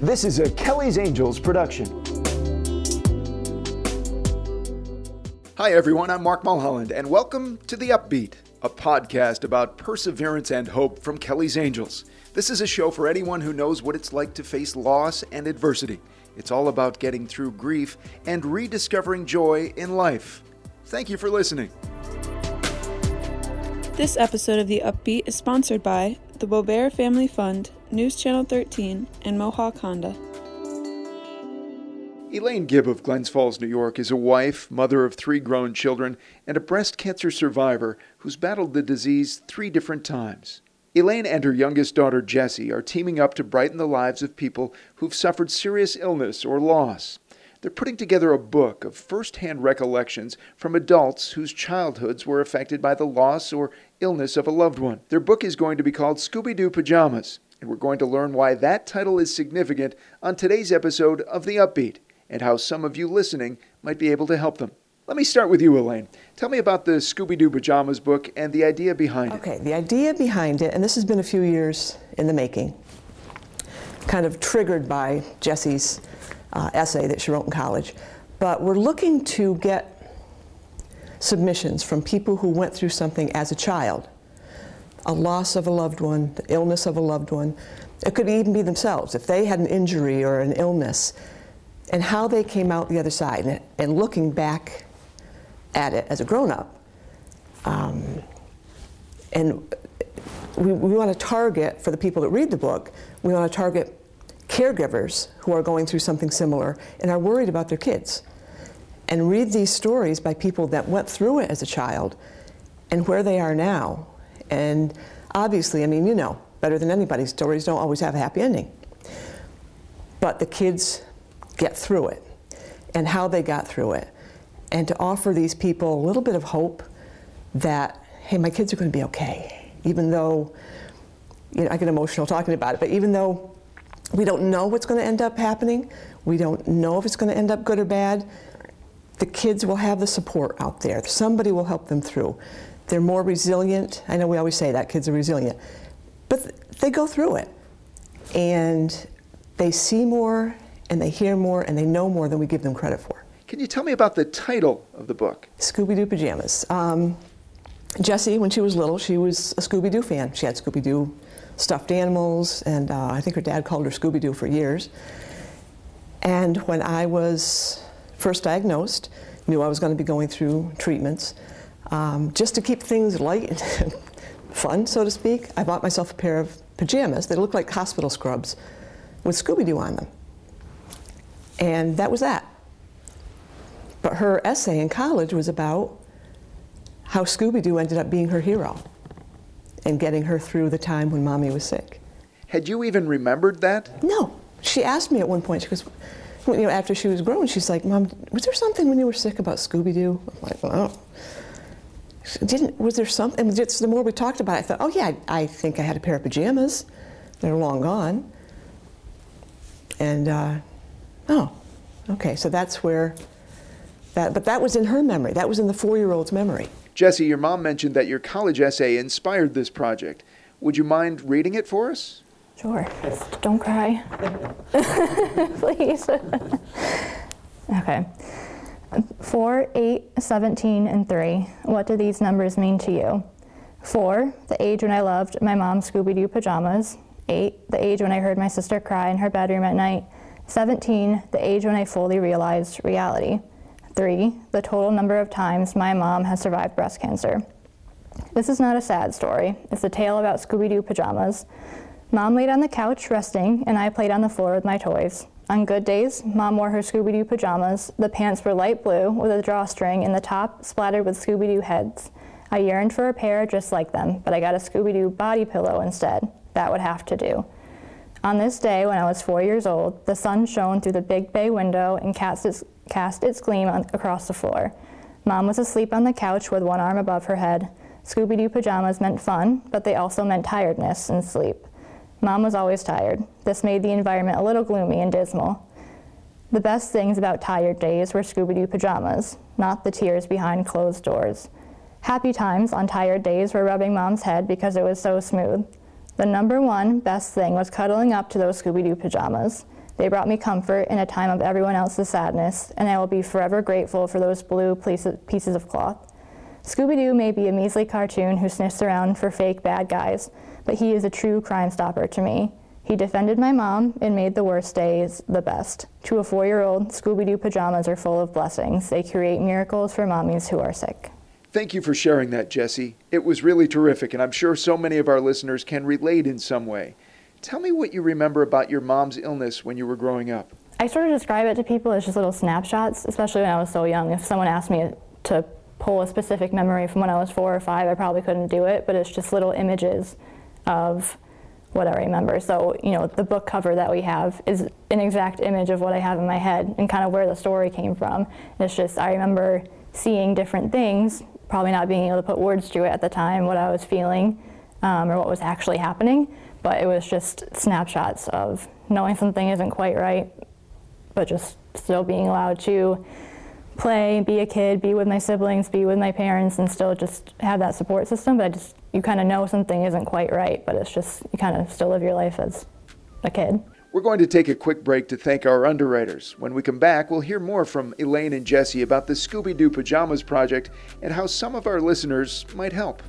This is a Kelly's Angels production. Hi, everyone. I'm Mark Mulholland, and welcome to The Upbeat, a podcast about perseverance and hope from Kelly's Angels. This is a show for anyone who knows what it's like to face loss and adversity. It's all about getting through grief and rediscovering joy in life. Thank you for listening. This episode of The Upbeat is sponsored by the Boebert Family Fund, News Channel 13, and Mohawk Honda. Elaine Gibb of Glens Falls, New York, is a wife, mother of three grown children, and a breast cancer survivor who's battled the disease three different times. Elaine and her youngest daughter, Jessie, are teaming up to brighten the lives of people who've suffered serious illness or loss. They're putting together a book of first-hand recollections from adults whose childhoods were affected by the loss or illness of a loved one. Their book is going to be called Scooby Doo Pajamas, and we're going to learn why that title is significant on today's episode of The Upbeat and how some of you listening might be able to help them. Let me start with you, Elaine. Tell me about the Scooby Doo Pajamas book and the idea behind it. Okay, the idea behind it, and this has been a few years in the making, kind of triggered by Jessie's uh, essay that she wrote in college. But we're looking to get submissions from people who went through something as a child a loss of a loved one, the illness of a loved one. It could even be themselves, if they had an injury or an illness, and how they came out the other side, and, looking back at it as a grown up. Um, and we, we want to target, for the people that read the book, we want to target caregivers who are going through something similar and are worried about their kids and read these stories by people that went through it as a child and where they are now. And obviously, I mean, you know, better than anybody, stories don't always have a happy ending. But the kids get through it and how they got through it. And to offer these people a little bit of hope that, hey, my kids are going to be okay, even though, you know, I get emotional talking about it, but even though we don't know what's going to end up happening, we don't know if it's going to end up good or bad, the kids will have the support out there. Somebody will help them through. They're more resilient. I know we always say that kids are resilient, but they go through it. And they see more and they hear more and they know more than we give them credit for. Can you tell me about the title of the book? Scooby Doo Pajamas. Um, Jessie, when she was little, she was a Scooby Doo fan. She had Scooby Doo stuffed animals, and uh, I think her dad called her Scooby Doo for years. And when I was first diagnosed, knew I was going to be going through treatments. Um, just to keep things light and fun, so to speak, I bought myself a pair of pajamas that looked like hospital scrubs with Scooby Doo on them. And that was that. But her essay in college was about how Scooby Doo ended up being her hero and getting her through the time when mommy was sick. Had you even remembered that? No. She asked me at one point, she goes, you know, after she was grown, she's like, Mom, was there something when you were sick about Scooby Doo? I'm like, oh. Didn't, was there something? And just the more we talked about it, I thought, oh, yeah, I, I think I had a pair of pajamas. They're long gone. And, uh, oh, okay, so that's where that, but that was in her memory. That was in the four year old's memory. Jesse, your mom mentioned that your college essay inspired this project. Would you mind reading it for us? Sure. Don't cry. Please. okay. 4, 8, 17, and 3. What do these numbers mean to you? 4, the age when I loved my mom's Scooby Doo pajamas. 8, the age when I heard my sister cry in her bedroom at night. 17, the age when I fully realized reality. 3, the total number of times my mom has survived breast cancer. This is not a sad story. It's a tale about Scooby Doo pajamas. Mom laid on the couch resting, and I played on the floor with my toys. On good days, Mom wore her Scooby Doo pajamas. The pants were light blue with a drawstring, and the top splattered with Scooby Doo heads. I yearned for a pair just like them, but I got a Scooby Doo body pillow instead. That would have to do. On this day, when I was four years old, the sun shone through the big bay window and cast its, cast its gleam on, across the floor. Mom was asleep on the couch with one arm above her head. Scooby Doo pajamas meant fun, but they also meant tiredness and sleep. Mom was always tired. This made the environment a little gloomy and dismal. The best things about tired days were Scooby Doo pajamas, not the tears behind closed doors. Happy times on tired days were rubbing Mom's head because it was so smooth. The number one best thing was cuddling up to those Scooby Doo pajamas. They brought me comfort in a time of everyone else's sadness, and I will be forever grateful for those blue pieces of cloth. Scooby Doo may be a measly cartoon who sniffs around for fake bad guys, but he is a true crime stopper to me. He defended my mom and made the worst days the best. To a four year old, Scooby Doo pajamas are full of blessings. They create miracles for mommies who are sick. Thank you for sharing that, Jesse. It was really terrific, and I'm sure so many of our listeners can relate in some way. Tell me what you remember about your mom's illness when you were growing up. I sort of describe it to people as just little snapshots, especially when I was so young. If someone asked me to pull a specific memory from when I was four or five, I probably couldn't do it, but it's just little images of what I remember. So, you know, the book cover that we have is an exact image of what I have in my head and kind of where the story came from. It's just, I remember seeing different things, probably not being able to put words to it at the time, what I was feeling um, or what was actually happening, but it was just snapshots of knowing something isn't quite right, but just still being allowed to play, be a kid, be with my siblings, be with my parents, and still just have that support system. But I just, you kind of know something isn't quite right, but it's just, you kind of still live your life as a kid. We're going to take a quick break to thank our underwriters. When we come back, we'll hear more from Elaine and Jesse about the Scooby Doo Pajamas project and how some of our listeners might help.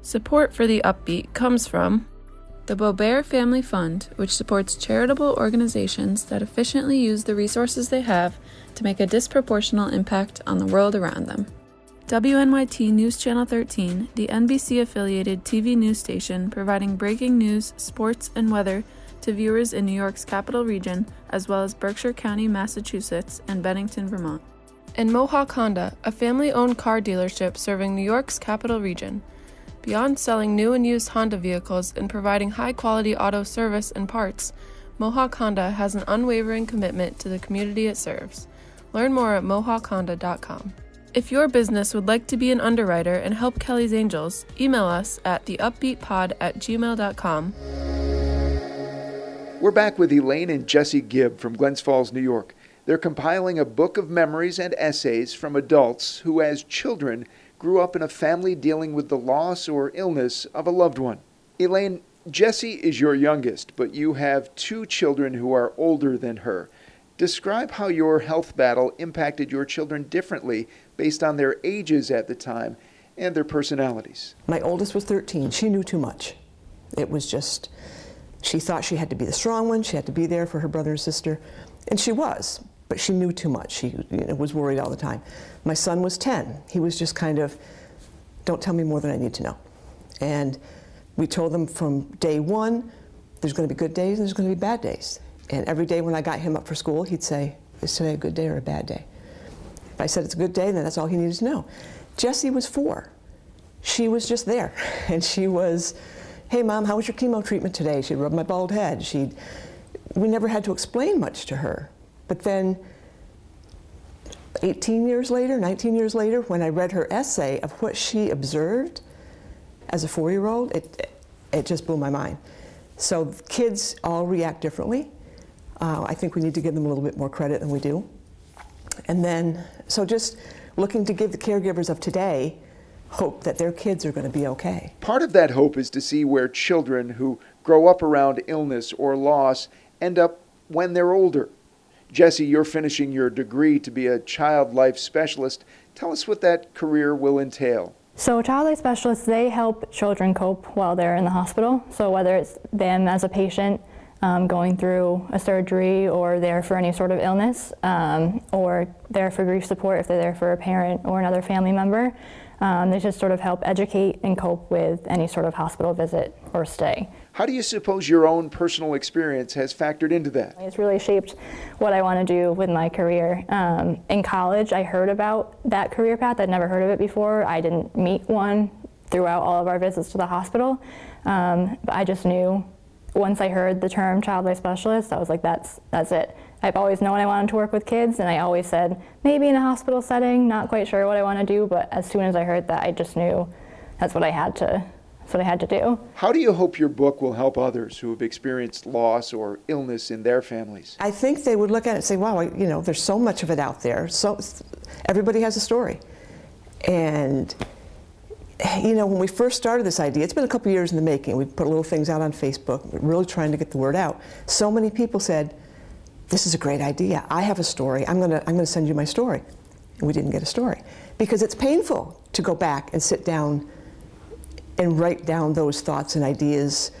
Support for the Upbeat comes from the Boebert Family Fund, which supports charitable organizations that efficiently use the resources they have to make a disproportional impact on the world around them. WNYT News Channel 13, the NBC affiliated TV news station providing breaking news, sports, and weather to viewers in New York's capital region, as well as Berkshire County, Massachusetts, and Bennington, Vermont. And Mohawk Honda, a family owned car dealership serving New York's capital region. Beyond selling new and used Honda vehicles and providing high quality auto service and parts, Mohawk Honda has an unwavering commitment to the community it serves. Learn more at mohawkhonda.com. If your business would like to be an underwriter and help Kelly's Angels, email us at theupbeatpod at gmail.com. We're back with Elaine and Jesse Gibb from Glens Falls, New York. They're compiling a book of memories and essays from adults who, as children, grew up in a family dealing with the loss or illness of a loved one. Elaine, Jessie is your youngest, but you have two children who are older than her. Describe how your health battle impacted your children differently based on their ages at the time and their personalities. My oldest was 13. She knew too much. It was just, she thought she had to be the strong one, she had to be there for her brother and sister, and she was but she knew too much. She you know, was worried all the time. My son was 10. He was just kind of, don't tell me more than I need to know. And we told them from day one, there's going to be good days and there's going to be bad days. And every day when I got him up for school, he'd say, is today a good day or a bad day? If I said it's a good day, then that's all he needed to know. Jessie was four. She was just there. And she was, hey, mom, how was your chemo treatment today? She'd rub my bald head. She'd, we never had to explain much to her. But then 18 years later, 19 years later, when I read her essay of what she observed as a four year old, it, it just blew my mind. So kids all react differently. Uh, I think we need to give them a little bit more credit than we do. And then, so just looking to give the caregivers of today hope that their kids are going to be okay. Part of that hope is to see where children who grow up around illness or loss end up when they're older. Jesse, you're finishing your degree to be a child life specialist. Tell us what that career will entail. So, child life specialists, they help children cope while they're in the hospital. So, whether it's them as a patient um, going through a surgery or there for any sort of illness, um, or there for grief support if they're there for a parent or another family member, um, they just sort of help educate and cope with any sort of hospital visit or stay. How do you suppose your own personal experience has factored into that? It's really shaped what I want to do with my career. Um, in college, I heard about that career path. I'd never heard of it before. I didn't meet one throughout all of our visits to the hospital. Um, but I just knew once I heard the term child life specialist, I was like, that's, that's it. I've always known I wanted to work with kids, and I always said, maybe in a hospital setting, not quite sure what I want to do, but as soon as I heard that, I just knew that's what I had to that's what I had to do. How do you hope your book will help others who have experienced loss or illness in their families? I think they would look at it and say, wow, you know, there's so much of it out there. So everybody has a story. And you know, when we first started this idea, it's been a couple years in the making. We put little things out on Facebook, really trying to get the word out. So many people said, "This is a great idea. I have a story. I'm gonna, I'm gonna send you my story." And we didn't get a story because it's painful to go back and sit down and write down those thoughts and ideas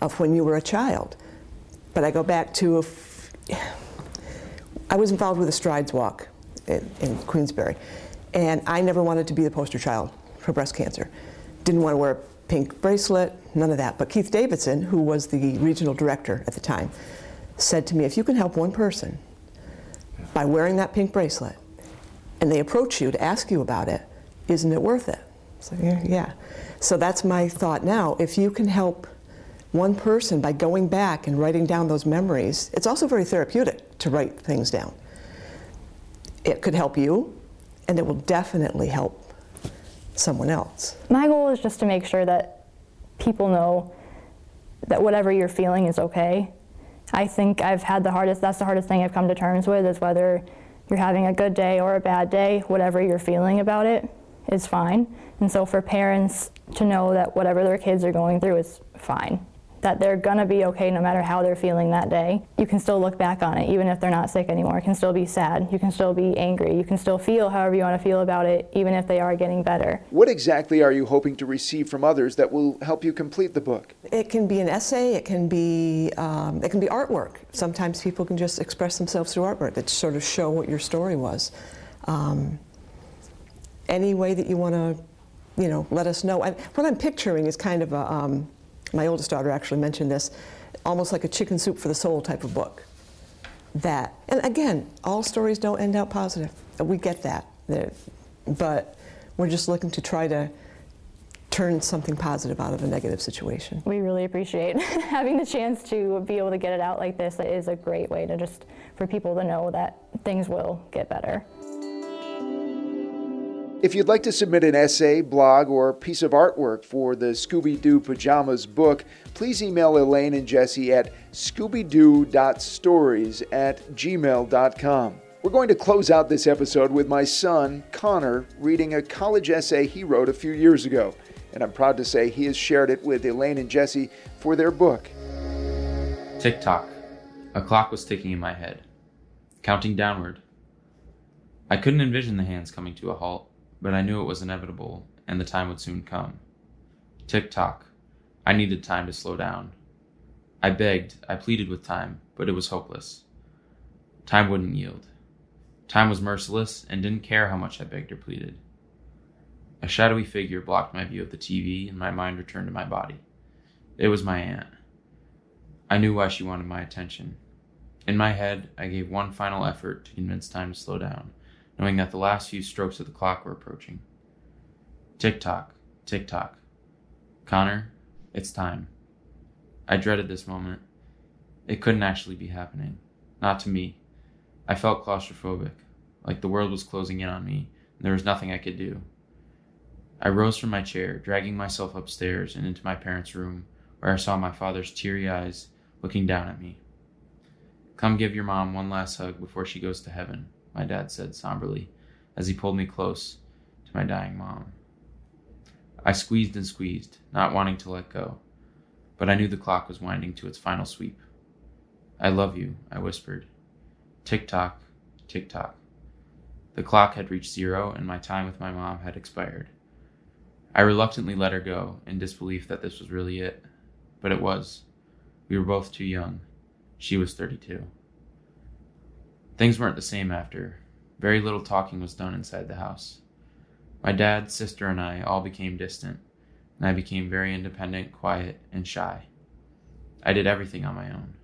of when you were a child. But I go back to, I was involved with the Strides Walk in, in Queensbury, and I never wanted to be the poster child for breast cancer. Didn't want to wear a pink bracelet, none of that. But Keith Davidson, who was the regional director at the time, said to me, if you can help one person by wearing that pink bracelet, and they approach you to ask you about it, isn't it worth it? So yeah, yeah. So that's my thought now. If you can help one person by going back and writing down those memories, it's also very therapeutic to write things down. It could help you, and it will definitely help someone else. My goal is just to make sure that people know that whatever you're feeling is okay. I think I've had the hardest, that's the hardest thing I've come to terms with is whether you're having a good day or a bad day, whatever you're feeling about it is fine. And so for parents to know that whatever their kids are going through is fine, that they're gonna be okay no matter how they're feeling that day. You can still look back on it, even if they're not sick anymore. It can still be sad. You can still be angry. You can still feel however you wanna feel about it, even if they are getting better. What exactly are you hoping to receive from others that will help you complete the book? It can be an essay. It can be um, it can be artwork. Sometimes people can just express themselves through artwork that sort of show what your story was. Um, any way that you want to, you know, let us know. And what I'm picturing is kind of a. Um, my oldest daughter actually mentioned this, almost like a chicken soup for the soul type of book. That, and again, all stories don't end out positive. We get that, but we're just looking to try to turn something positive out of a negative situation. We really appreciate having the chance to be able to get it out like this. It is a great way to just for people to know that things will get better. If you'd like to submit an essay, blog, or piece of artwork for the Scooby Doo Pajamas book, please email Elaine and Jesse at scoobydoo.stories at gmail.com. We're going to close out this episode with my son, Connor, reading a college essay he wrote a few years ago. And I'm proud to say he has shared it with Elaine and Jesse for their book. Tick tock. A clock was ticking in my head, counting downward. I couldn't envision the hands coming to a halt but I knew it was inevitable and the time would soon come. Tick tock. I needed time to slow down. I begged, I pleaded with time, but it was hopeless. Time wouldn't yield. Time was merciless and didn't care how much I begged or pleaded. A shadowy figure blocked my view of the TV and my mind returned to my body. It was my aunt. I knew why she wanted my attention. In my head, I gave one final effort to convince time to slow down knowing that the last few strokes of the clock were approaching. Tick tock, tick tock. Connor, it's time. I dreaded this moment. It couldn't actually be happening. Not to me. I felt claustrophobic, like the world was closing in on me, and there was nothing I could do. I rose from my chair, dragging myself upstairs and into my parents' room, where I saw my father's teary eyes looking down at me. Come give your mom one last hug before she goes to heaven, my dad said somberly as he pulled me close to my dying mom. I squeezed and squeezed, not wanting to let go, but I knew the clock was winding to its final sweep. I love you, I whispered. Tick tock, tick tock. The clock had reached zero and my time with my mom had expired. I reluctantly let her go in disbelief that this was really it, but it was. We were both too young. She was 32. Things weren't the same after. Very little talking was done inside the house. My dad, sister, and I all became distant, and I became very independent, quiet, and shy. I did everything on my own.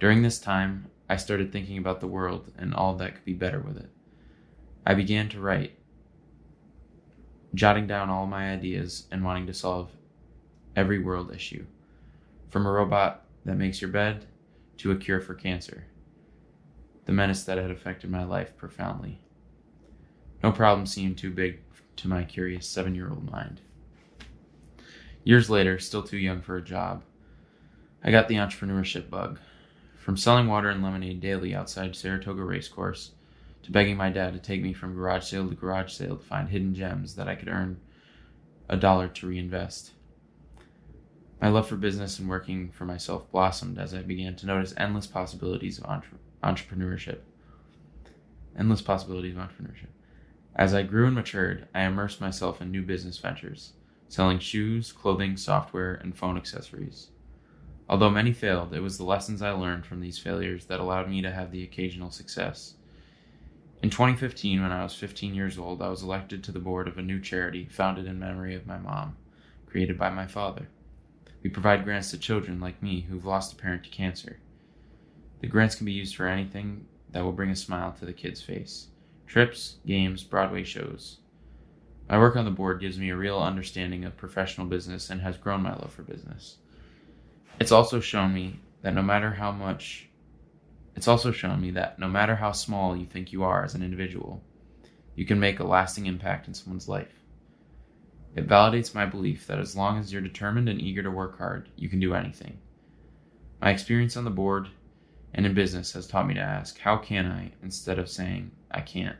During this time, I started thinking about the world and all that could be better with it. I began to write, jotting down all my ideas and wanting to solve every world issue, from a robot that makes your bed to a cure for cancer the menace that had affected my life profoundly. No problem seemed too big to my curious seven year old mind. Years later, still too young for a job, I got the entrepreneurship bug. From selling water and lemonade daily outside Saratoga Racecourse to begging my dad to take me from garage sale to garage sale to find hidden gems that I could earn a dollar to reinvest. My love for business and working for myself blossomed as I began to notice endless possibilities of entre- entrepreneurship. Endless possibilities of entrepreneurship. As I grew and matured, I immersed myself in new business ventures, selling shoes, clothing, software, and phone accessories. Although many failed, it was the lessons I learned from these failures that allowed me to have the occasional success. In 2015, when I was 15 years old, I was elected to the board of a new charity founded in memory of my mom, created by my father. We provide grants to children like me who've lost a parent to cancer. The grants can be used for anything that will bring a smile to the kid's face trips, games, Broadway shows. My work on the board gives me a real understanding of professional business and has grown my love for business. It's also shown me that no matter how much it's also shown me that no matter how small you think you are as an individual, you can make a lasting impact in someone's life. It validates my belief that as long as you're determined and eager to work hard, you can do anything. My experience on the board and in business has taught me to ask, How can I? instead of saying, I can't.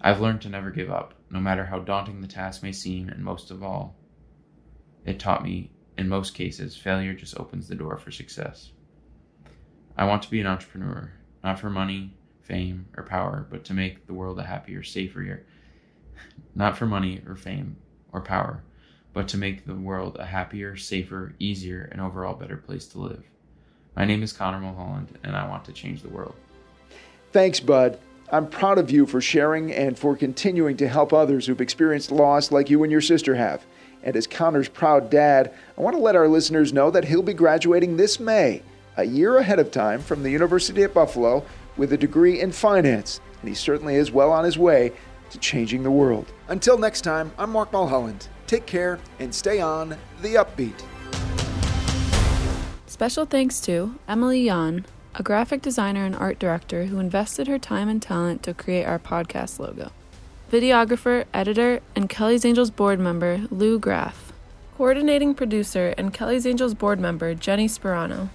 I've learned to never give up, no matter how daunting the task may seem, and most of all, it taught me in most cases, failure just opens the door for success. I want to be an entrepreneur, not for money, fame, or power, but to make the world a happier, safer, not for money or fame or power, but to make the world a happier, safer, easier, and overall better place to live. My name is Connor Mulholland, and I want to change the world. Thanks, Bud. I'm proud of you for sharing and for continuing to help others who've experienced loss like you and your sister have. And as Connor's proud dad, I want to let our listeners know that he'll be graduating this May, a year ahead of time from the University at Buffalo with a degree in finance. And he certainly is well on his way to changing the world. Until next time, I'm Mark Mulholland. Take care and stay on the upbeat. Special thanks to Emily Yan, a graphic designer and art director who invested her time and talent to create our podcast logo videographer, editor, and Kelly's Angels board member Lou Graff, coordinating producer and Kelly's Angels board member Jenny Sperano,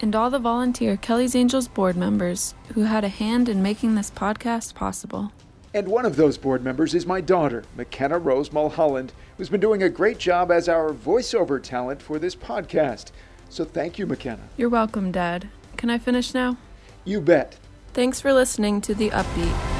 and all the volunteer Kelly's Angels board members who had a hand in making this podcast possible. And one of those board members is my daughter, McKenna Rose Mulholland, who's been doing a great job as our voiceover talent for this podcast. So thank you, McKenna. You're welcome, Dad. Can I finish now? You bet. Thanks for listening to The Upbeat.